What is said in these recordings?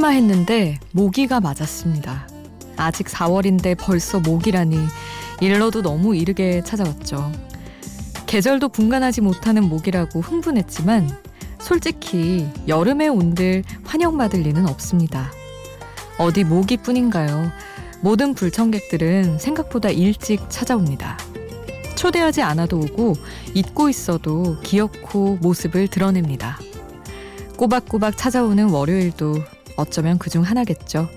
설마 했는데 모기가 맞았습니다. 아직 4월인데 벌써 모기라니 일러도 너무 이르게 찾아왔죠. 계절도 분간하지 못하는 모기라고 흥분했지만 솔직히 여름에 온들 환영받을 리는 없습니다. 어디 모기뿐인가요? 모든 불청객들은 생각보다 일찍 찾아옵니다. 초대하지 않아도 오고 잊고 있어도 기억코 모습을 드러냅니다. 꼬박꼬박 찾아오는 월요일도 어쩌면 그 중 하나겠죠.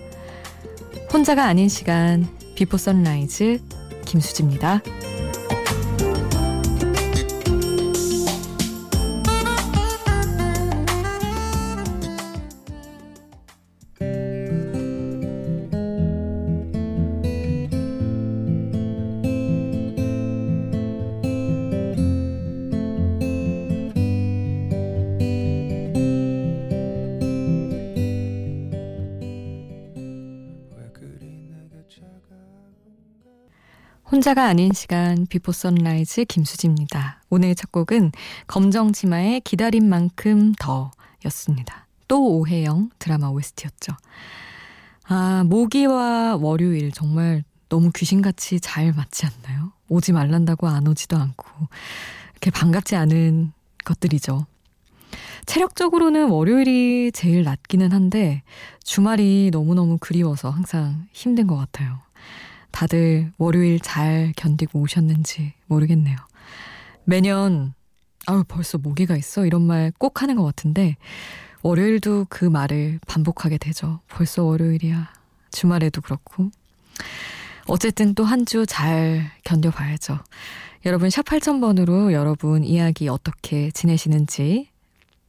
혼자가 아닌 시간 비포 선라이즈 김수지입니다. 혼자가 아닌 시간 비포 선라이즈 김수지입니다. 오늘 첫 곡은 검정치마의 기다린 만큼 더 였습니다. 또 오해영 드라마 OST였죠. 아, 모기와 월요일 정말 너무 귀신같이 잘 맞지 않나요? 오지 말란다고 안 오지도 않고 이렇게 반갑지 않은 것들이죠. 체력적으로는 월요일이 제일 낫기는 한데 주말이 너무너무 그리워서 항상 힘든 것 같아요. 다들 월요일 잘 견디고 오셨는지 모르겠네요. 매년 아유 벌써 모기가 있어 이런 말 꼭 하는 것 같은데 월요일도 그 말을 반복하게 되죠. 벌써 월요일이야. 주말에도 그렇고. 어쨌든 또 한 주 잘 견뎌봐야죠. 여러분 샵 8000번으로 여러분 이야기 어떻게 지내시는지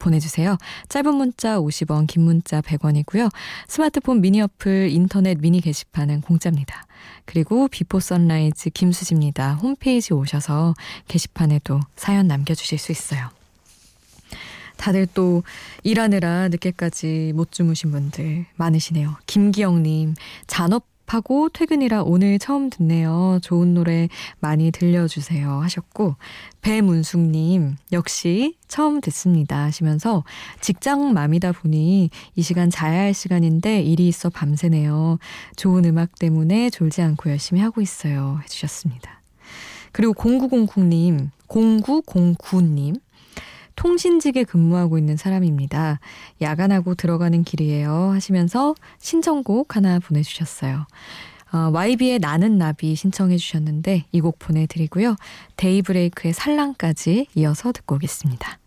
보내주세요. 짧은 문자 50원, 긴 문자 100원이고요. 스마트폰 미니 어플, 인터넷 미니 게시판은 공짜입니다. 그리고 비포 선라이즈 김수지입니다. 홈페이지 오셔서 게시판에도 사연 남겨주실 수 있어요. 다들 또 일하느라 늦게까지 못 주무신 분들 많으시네요. 김기영님, 잔업 하고 퇴근이라 오늘 처음 듣네요. 좋은 노래 많이 들려주세요 하셨고 배문숙님 역시 처음 듣습니다 하시면서 직장맘이다 보니 이 시간 자야 할 시간인데 일이 있어 밤새네요. 좋은 음악 때문에 졸지 않고 열심히 하고 있어요 해주셨습니다. 그리고 0909님 0909님 통신직에 근무하고 있는 사람입니다. 야간하고 들어가는 길이에요. 하시면서 신청곡 하나 보내주셨어요. 어, YB의 나는 나비 신청해 주셨는데 이 곡 보내드리고요. 데이브레이크의 살랑까지 이어서 듣고 오겠습니다.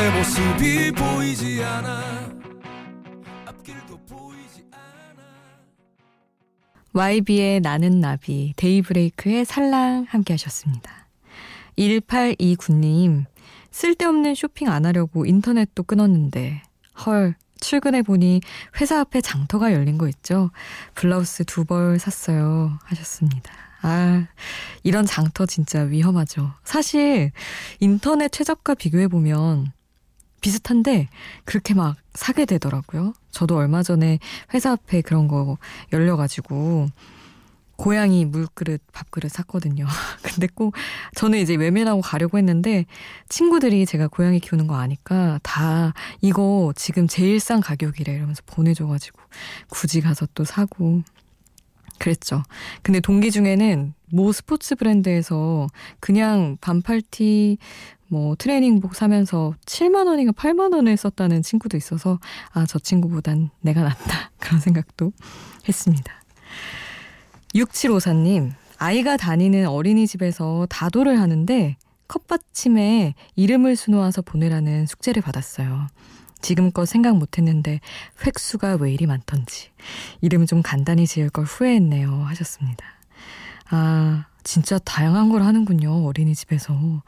내 모습이 보이지 않아. 앞길도 보이지 않아. YB의 나는 나비 데이브레이크의 살랑 함께 하셨습니다. 1829님 쓸데없는 쇼핑 안 하려고 인터넷도 끊었는데 헐 출근해 보니 회사 앞에 장터가 열린 거 있죠? 블라우스 두 벌 샀어요 하셨습니다. 아, 이런 장터 진짜 위험하죠. 사실 인터넷 최저가 비교해 보면 비슷한데 그렇게 막 사게 되더라고요. 저도 얼마 전에 회사 앞에 그런 거 열려가지고 고양이 물그릇, 밥그릇 샀거든요. 근데 꼭 저는 이제 외면하고 가려고 했는데 친구들이 제가 고양이 키우는 거 아니까 다 이거 지금 제일 싼 가격이래 이러면서 보내줘가지고 굳이 가서 또 사고 그랬죠. 근데 동기 중에는 모 스포츠 브랜드에서 그냥 반팔티 뭐 트레이닝복 사면서 7만 원인가 8만 원을 썼다는 친구도 있어서 아, 저 친구보단 내가 낫다. 그런 생각도 했습니다. 6754님, 아이가 다니는 어린이집에서 다도를 하는데 컵받침에 이름을 수놓아서 보내라는 숙제를 받았어요. 지금껏 생각 못했는데 획수가 왜 이리 많던지 이름 좀 간단히 지을 걸 후회했네요 하셨습니다. 아 진짜 다양한 걸 하는군요 어린이집에서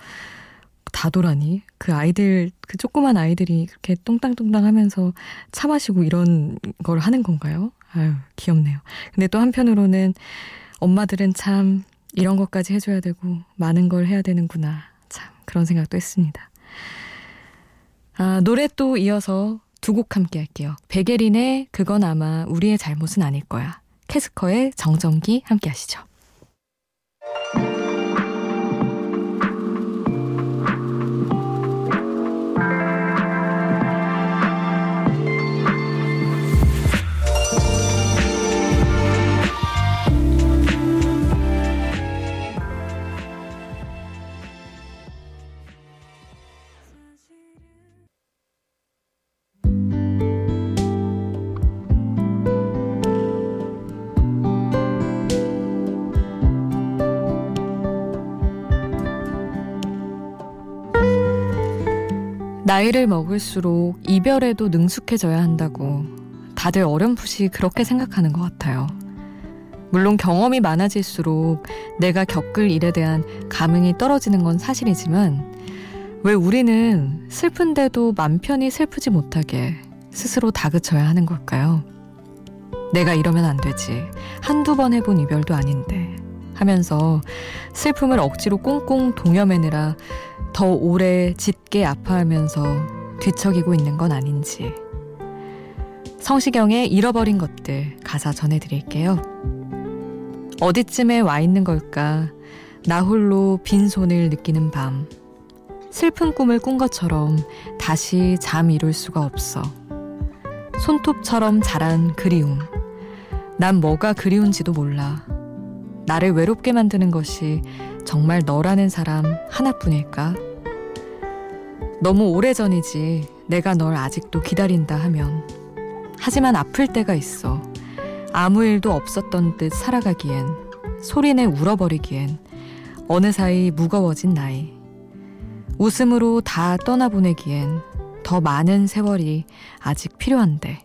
다도라니 그 아이들 그 조그만 아이들이 그렇게 똥땅똥땅 하면서 차 마시고 이런 걸 하는 건가요? 아유 귀엽네요. 근데 또 한편으로는 엄마들은 참 이런 것까지 해줘야 되고 많은 걸 해야 되는구나 참 그런 생각도 했습니다. 아 노래 또 이어서 두 곡 함께 할게요. 베게린의 그건 아마 우리의 잘못은 아닐 거야. 캐스커의 정전기 함께 하시죠. 나이를 먹을수록 이별에도 능숙해져야 한다고 다들 어렴풋이 그렇게 생각하는 것 같아요. 물론 경험이 많아질수록 내가 겪을 일에 대한 감흥이 떨어지는 건 사실이지만 왜 우리는 슬픈데도 맘 편히 슬프지 못하게 스스로 다그쳐야 하는 걸까요? 내가 이러면 안 되지. 한두 번 해본 이별도 아닌데. 하면서 슬픔을 억지로 꽁꽁 동여매느라 더 오래 짙게 아파하면서 뒤척이고 있는 건 아닌지. 성시경의 잃어버린 것들 가사 전해드릴게요. 어디쯤에 와 있는 걸까? 나 홀로 빈손을 느끼는 밤. 슬픈 꿈을 꾼 것처럼 다시 잠 이룰 수가 없어. 손톱처럼 자란 그리움. 난 뭐가 그리운지도 몰라. 나를 외롭게 만드는 것이 정말 너라는 사람 하나뿐일까? 너무 오래전이지 내가 널 아직도 기다린다 하면. 하지만 아플 때가 있어. 아무 일도 없었던 듯 살아가기엔 소리내 울어버리기엔 어느 사이 무거워진 나이. 웃음으로 다 떠나보내기엔 더 많은 세월이 아직 필요한데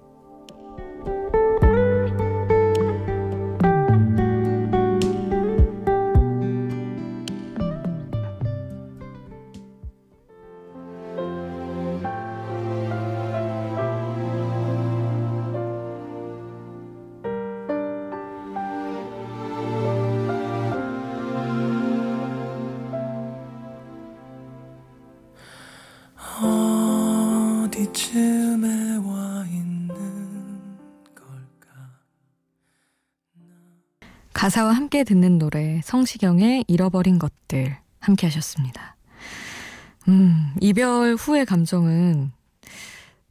가사와 함께 듣는 노래 성시경의 잃어버린 것들 함께 하셨습니다. 음, 이별 후의 감정은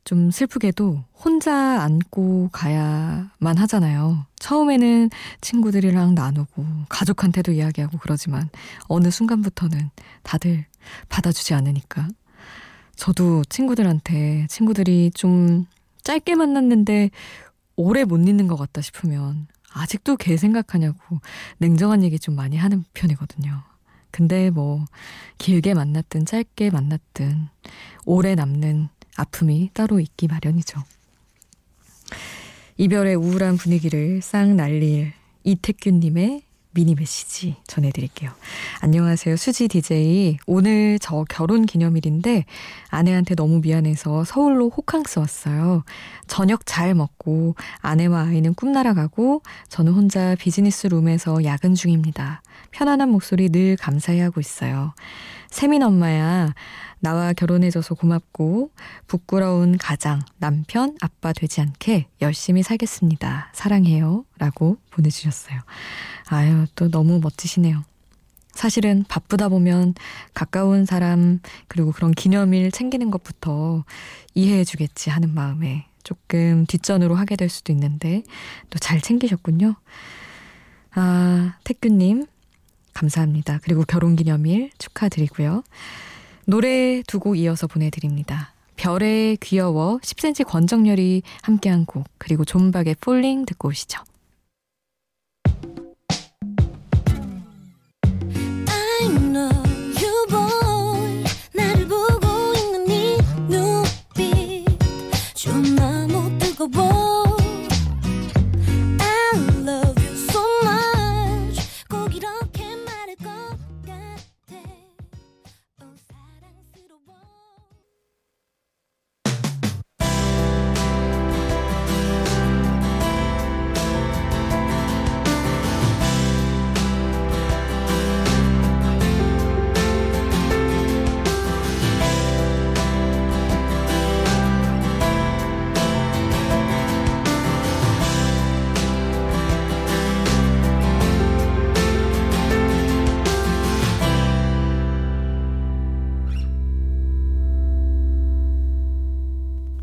좀 슬프게도 혼자 안고 가야만 하잖아요. 처음에는 친구들이랑 나누고 가족한테도 이야기하고 그러지만 어느 순간부터는 다들 받아주지 않으니까. 저도 친구들한테 친구들이 좀 짧게 만났는데 오래 못 있는 것 같다 싶으면 아직도 걔 생각하냐고 냉정한 얘기 좀 많이 하는 편이거든요. 근데 뭐 길게 만났든 짧게 만났든 오래 남는 아픔이 따로 있기 마련이죠. 이별의 우울한 분위기를 싹 날릴 이태균님의 미니 메시지 전해드릴게요. 안녕하세요. 수지 DJ. 오늘 저 결혼 기념일인데 아내한테 너무 미안해서 서울로 호캉스 왔어요. 저녁 잘 먹고 아내와 아이는 꿈나라 가고 저는 혼자 비즈니스 룸에서 야근 중입니다. 편안한 목소리 늘 감사해 하고 있어요. 세민 엄마야. 나와 결혼해줘서 고맙고 부끄러운 가장, 남편, 아빠 되지 않게 열심히 살겠습니다. 사랑해요. 라고 보내 주셨어요. 아유, 또 너무 멋지시네요. 사실은 바쁘다 보면 가까운 사람, 그리고 그런 기념일 챙기는 것부터 이해해 주겠지 하는 마음에 조금 뒷전으로 하게 될 수도 있는데 또 잘 챙기셨군요. 아, 태규님, 감사합니다. 그리고 결혼 기념일 축하드리고요. 노래 두 곡 이어서 보내드립니다. 별의 귀여워 10cm 권정열이 함께한 곡 그리고 존박의 Falling 듣고 오시죠.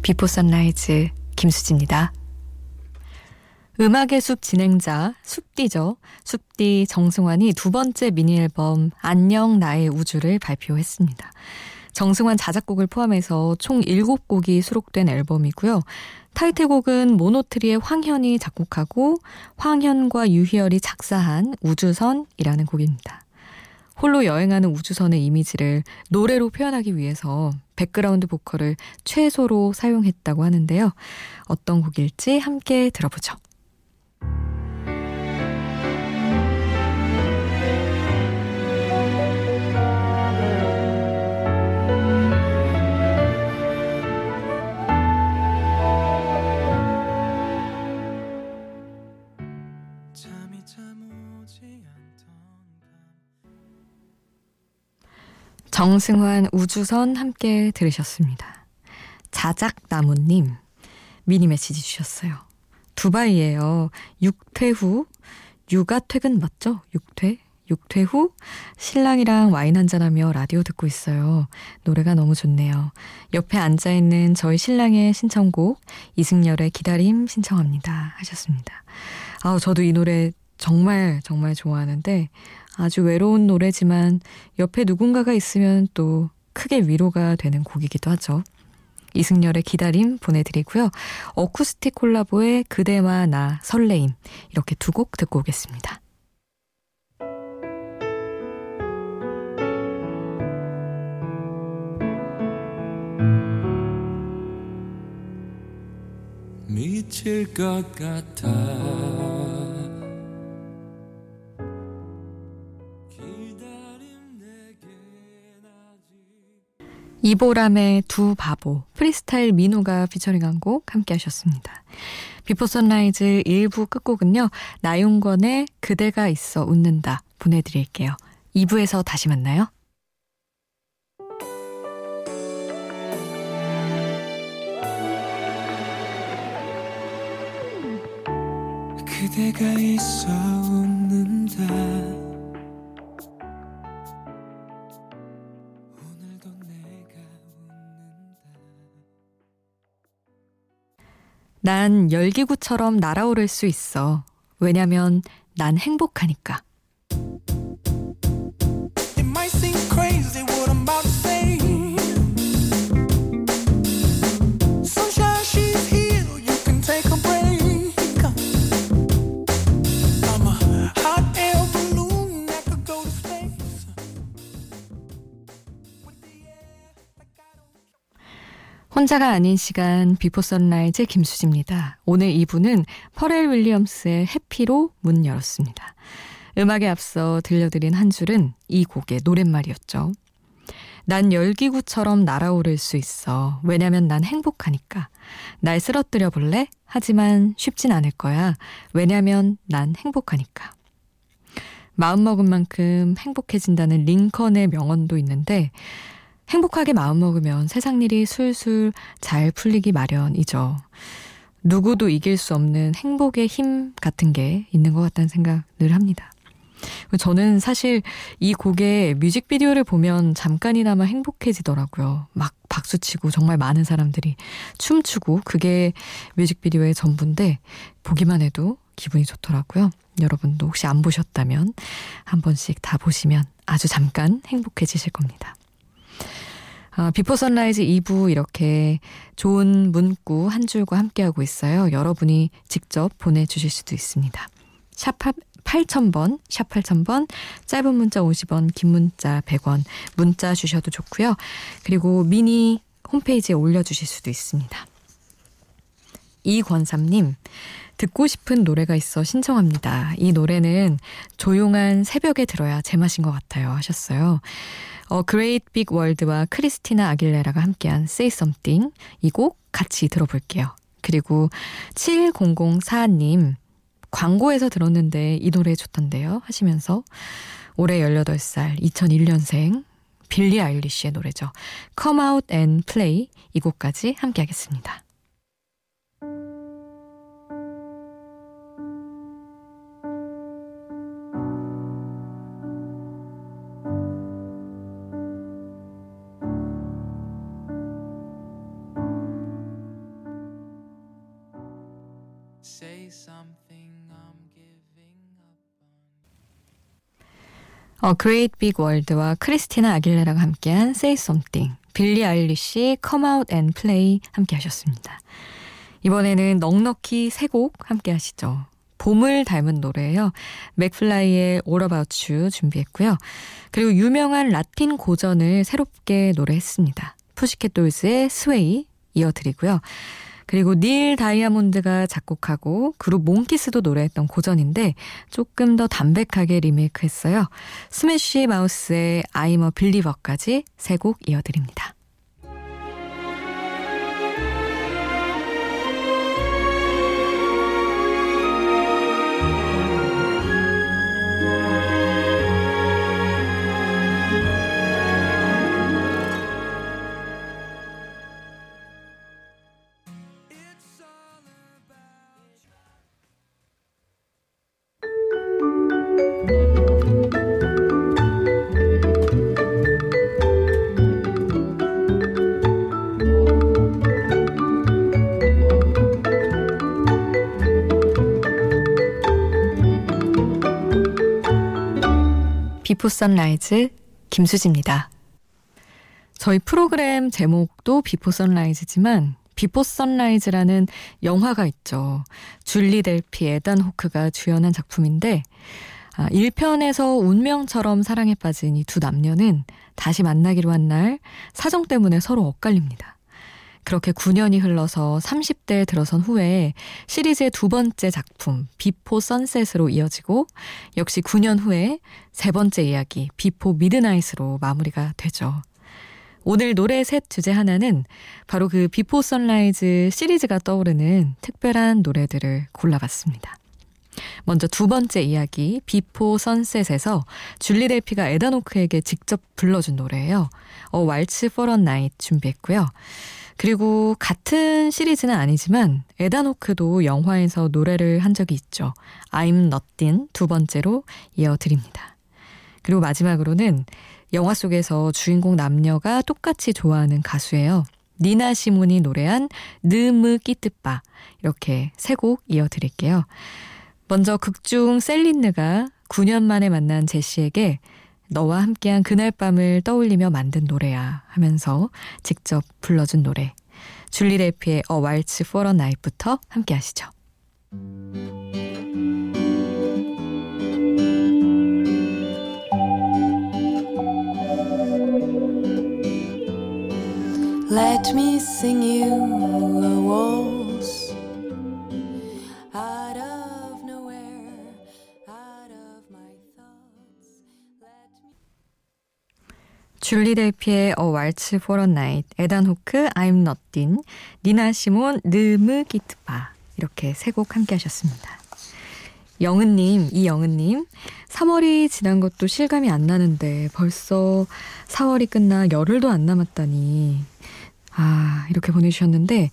비포 선라이즈 김수지입니다. 음악의 숲 진행자 숲디죠. 숲디 정승환이 두 번째 미니 앨범 안녕 나의 우주를 발표했습니다. 정승환 자작곡을 포함해서 총 7곡이 수록된 앨범이고요. 타이틀곡은 모노트리의 황현이 작곡하고 황현과 유희열이 작사한 우주선이라는 곡입니다. 홀로 여행하는 우주선의 이미지를 노래로 표현하기 위해서 백그라운드 보컬을 최소로 사용했다고 하는데요. 어떤 곡일지 함께 들어보죠. 정승환 우주선 함께 들으셨습니다. 자작나무님 미니 메시지 주셨어요. 두바이에요. 육퇴 후 육아 퇴근 맞죠? 육퇴? 육퇴 후 신랑이랑 와인 한잔하며 라디오 듣고 있어요. 노래가 너무 좋네요. 옆에 앉아있는 저희 신랑의 신청곡 이승열의 기다림 신청합니다. 하셨습니다. 아우 저도 이 노래 정말 정말 좋아하는데 아주 외로운 노래지만 옆에 누군가가 있으면 또 크게 위로가 되는 곡이기도 하죠. 이승열의 기다림 보내드리고요. 어쿠스틱 콜라보의 그대와 나 설레임 이렇게 두 곡 듣고 오겠습니다. 미칠 것 같아 이보람의 두 바보, 프리스타일 민호가 피처링한 곡 함께 하셨습니다. 비포 선라이즈 1부 끝곡은요. 나윤권의 그대가 있어 웃는다 보내드릴게요. 2부에서 다시 만나요. 그대가 있어 웃는다 난 열기구처럼 날아오를 수 있어. 왜냐면 난 행복하니까. 혼자가 아닌 시간 비포 선라이즈 김수지입니다. 오늘 2부는 퍼렐 윌리엄스의 Happy로 문 열었습니다. 음악에 앞서 들려드린 한 줄은 이 곡의 노랫말이었죠. 난 열기구처럼 날아오를 수 있어. 왜냐면 난 행복하니까. 날 쓰러뜨려 볼래? 하지만 쉽진 않을 거야. 왜냐면 난 행복하니까. 마음먹은 만큼 행복해진다는 링컨의 명언도 있는데 행복하게 마음먹으면 세상 일이 술술 잘 풀리기 마련이죠. 누구도 이길 수 없는 행복의 힘 같은 게 있는 것 같다는 생각 늘 합니다. 저는 사실 이 곡의 뮤직비디오를 보면 잠깐이나마 행복해지더라고요. 막 박수치고 정말 많은 사람들이 춤추고 그게 뮤직비디오의 전부인데 보기만 해도 기분이 좋더라고요. 여러분도 혹시 안 보셨다면 한 번씩 다 보시면 아주 잠깐 행복해지실 겁니다. 아, 비포 선라이즈 2부 이렇게 좋은 문구 한 줄과 함께하고 있어요. 여러분이 직접 보내주실 수도 있습니다. 샵 8000번, 샵 8000번, 짧은 문자 50원, 긴 문자 100원, 문자 주셔도 좋고요. 그리고 미니 홈페이지에 올려주실 수도 있습니다. 이권삼님, 듣고 싶은 노래가 있어 신청합니다. 이 노래는 조용한 새벽에 들어야 제맛인 것 같아요. 하셨어요. 어 그레이트 빅 월드와 크리스티나 아길레라가 함께한 Say Something 이 곡 같이 들어볼게요. 그리고 7004님 광고에서 들었는데 이 노래 좋던데요 하시면서 올해 18살 2001년생 빌리 아일리쉬의 노래죠. Come Out and Play 이 곡까지 함께 하겠습니다. 어, Great Big World와 크리스티나 아길레라가 함께한 Say Something, 빌리 아일리시 Come Out and Play 함께 하셨습니다. 이번에는 넉넉히 세 곡 함께 하시죠. 봄을 닮은 노래예요. 맥플라이의 All About You 준비했고요. 그리고 유명한 라틴 고전을 새롭게 노래했습니다. 푸시캣 돌스의 Sway 이어드리고요. 그리고 닐 다이아몬드가 작곡하고 그룹 몽키스도 노래했던 고전인데 조금 더 담백하게 리메이크했어요. 스매시 마우스의 I'm a Believer까지 세 곡 이어드립니다. 비포 선라이즈 김수지입니다. 저희 프로그램 제목도 비포 선라이즈지만 비포 선라이즈라는 영화가 있죠. 줄리 델피 에단 호크가 주연한 작품인데 아, 1편에서 운명처럼 사랑에 빠진 이 두 남녀는 다시 만나기로 한 날 사정 때문에 서로 엇갈립니다. 그렇게 9년이 흘러서 30대에 들어선 후에 시리즈의 두 번째 작품 비포 선셋으로 이어지고 역시 9년 후에 세 번째 이야기 비포 미드나잇으로 마무리가 되죠. 오늘 노래 셋 주제 하나는 바로 그 비포 선라이즈 시리즈가 떠오르는 특별한 노래들을 골라봤습니다. 먼저 두 번째 이야기 비포 선셋에서 줄리 델피가 에단 호크에게 직접 불러준 노래예요. A Waltz for a Night 준비했고요. 그리고 같은 시리즈는 아니지만 에단 호크도 영화에서 노래를 한 적이 있죠. I'm Nothing 두 번째로 이어드립니다. 그리고 마지막으로는 영화 속에서 주인공 남녀가 똑같이 좋아하는 가수예요. 니나 시몬이 노래한 느무 끼뜨빠 이렇게 세 곡 이어드릴게요. 먼저 극중 셀린느가 9년 만에 만난 제시에게 너와 함께한 그날 밤을 떠올리며 만든 노래야 하면서 직접 불러준 노래 줄리 레피의 A Waltz for a Night부터 함께 하시죠. Let me sing you a waltz. 줄리 델피의 A Waltz for a Night, 에단 호크, I'm Nothing, 니나 시몬, 느무 기트바 이렇게 세 곡 함께 하셨습니다. 영은님, 이영은님, 3월이 지난 것도 실감이 안 나는데 벌써 4월이 끝나 열흘도 안 남았다니. 아, 이렇게 보내주셨는데,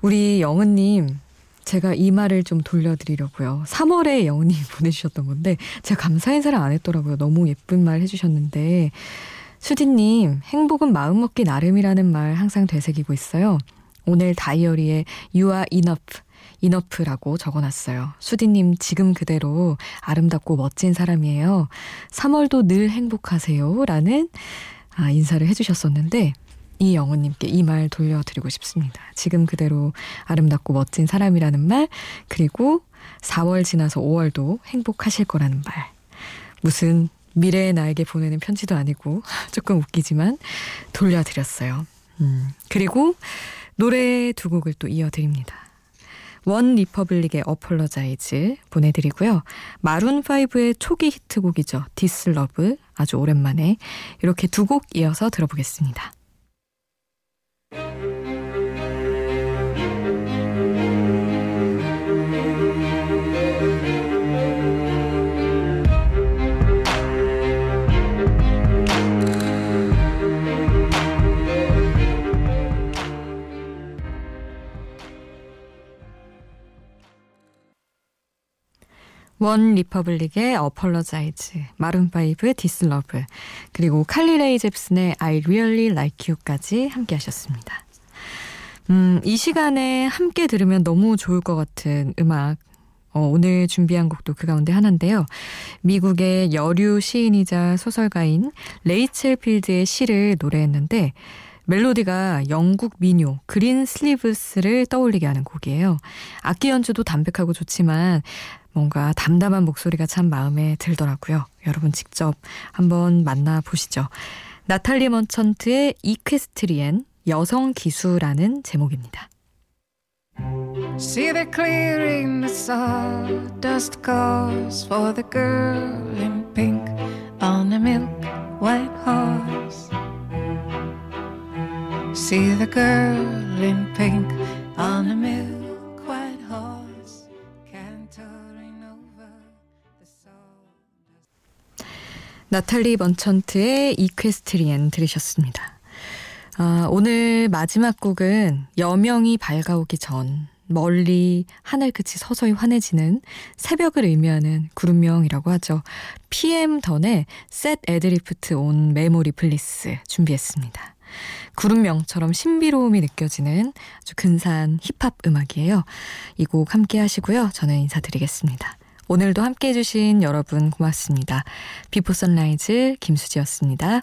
우리 영은님, 제가 이 말을 좀 돌려드리려고요. 3월에 영은님이 보내주셨던 건데, 제가 감사 인사를 안 했더라고요. 너무 예쁜 말 해주셨는데, 수디님, 행복은 마음먹기 나름이라는 말 항상 되새기고 있어요. 오늘 다이어리에 You are enough, enough라고 적어놨어요. 수디님 지금 그대로 아름답고 멋진 사람이에요. 3월도 늘 행복하세요. 라는 아, 인사를 해주셨었는데, 이 영호님께 이 말 돌려드리고 싶습니다. 지금 그대로 아름답고 멋진 사람이라는 말, 그리고 4월 지나서 5월도 행복하실 거라는 말. 무슨 미래의 나에게 보내는 편지도 아니고 조금 웃기지만 돌려드렸어요. 음, 그리고 노래 두 곡을 또 이어드립니다. 원 리퍼블릭의 Apologize 보내드리고요. 마룬5의 초기 히트곡이죠. 디슬러브 아주 오랜만에 이렇게 두 곡 이어서 들어보겠습니다. 원 리퍼블릭의 Apologize, 마룬파이브의 This Love, 그리고 칼리 레이 젭슨의 I Really Like You까지 함께 하셨습니다. 음, 이 시간에 함께 들으면 너무 좋을 것 같은 음악. 어, 오늘 준비한 곡도 그 가운데 하나인데요. 미국의 여류 시인이자 소설가인 레이첼 필드의 시를 노래했는데 멜로디가 영국 민요 Greensleeves를 떠올리게 하는 곡이에요. 악기 연주도 담백하고 좋지만 뭔가 담담한 목소리가 참 마음에 들더라고요. 여러분 직접 한번 만나보시죠. 나탈리 먼천트의 이퀘스트리엔 여성 기수라는 제목입니다. See the clearing the sawdust calls for the girl in pink on a milk white horse. See the girl in pink on a milk 나탈리 머천트의 Equestrienne 들으셨습니다. 아, 오늘 마지막 곡은 여명이 밝아오기 전 멀리 하늘 끝이 서서히 환해지는 새벽을 의미하는 그룹명이라고 하죠. PM 던의 Set Adrift on Memory Bliss 준비했습니다. 그룹명처럼 신비로움이 느껴지는 아주 근사한 힙합 음악이에요. 이 곡 함께 하시고요. 저는 인사드리겠습니다. 오늘도 함께 해주신 여러분 고맙습니다. 비포 선라이즈 김수지였습니다.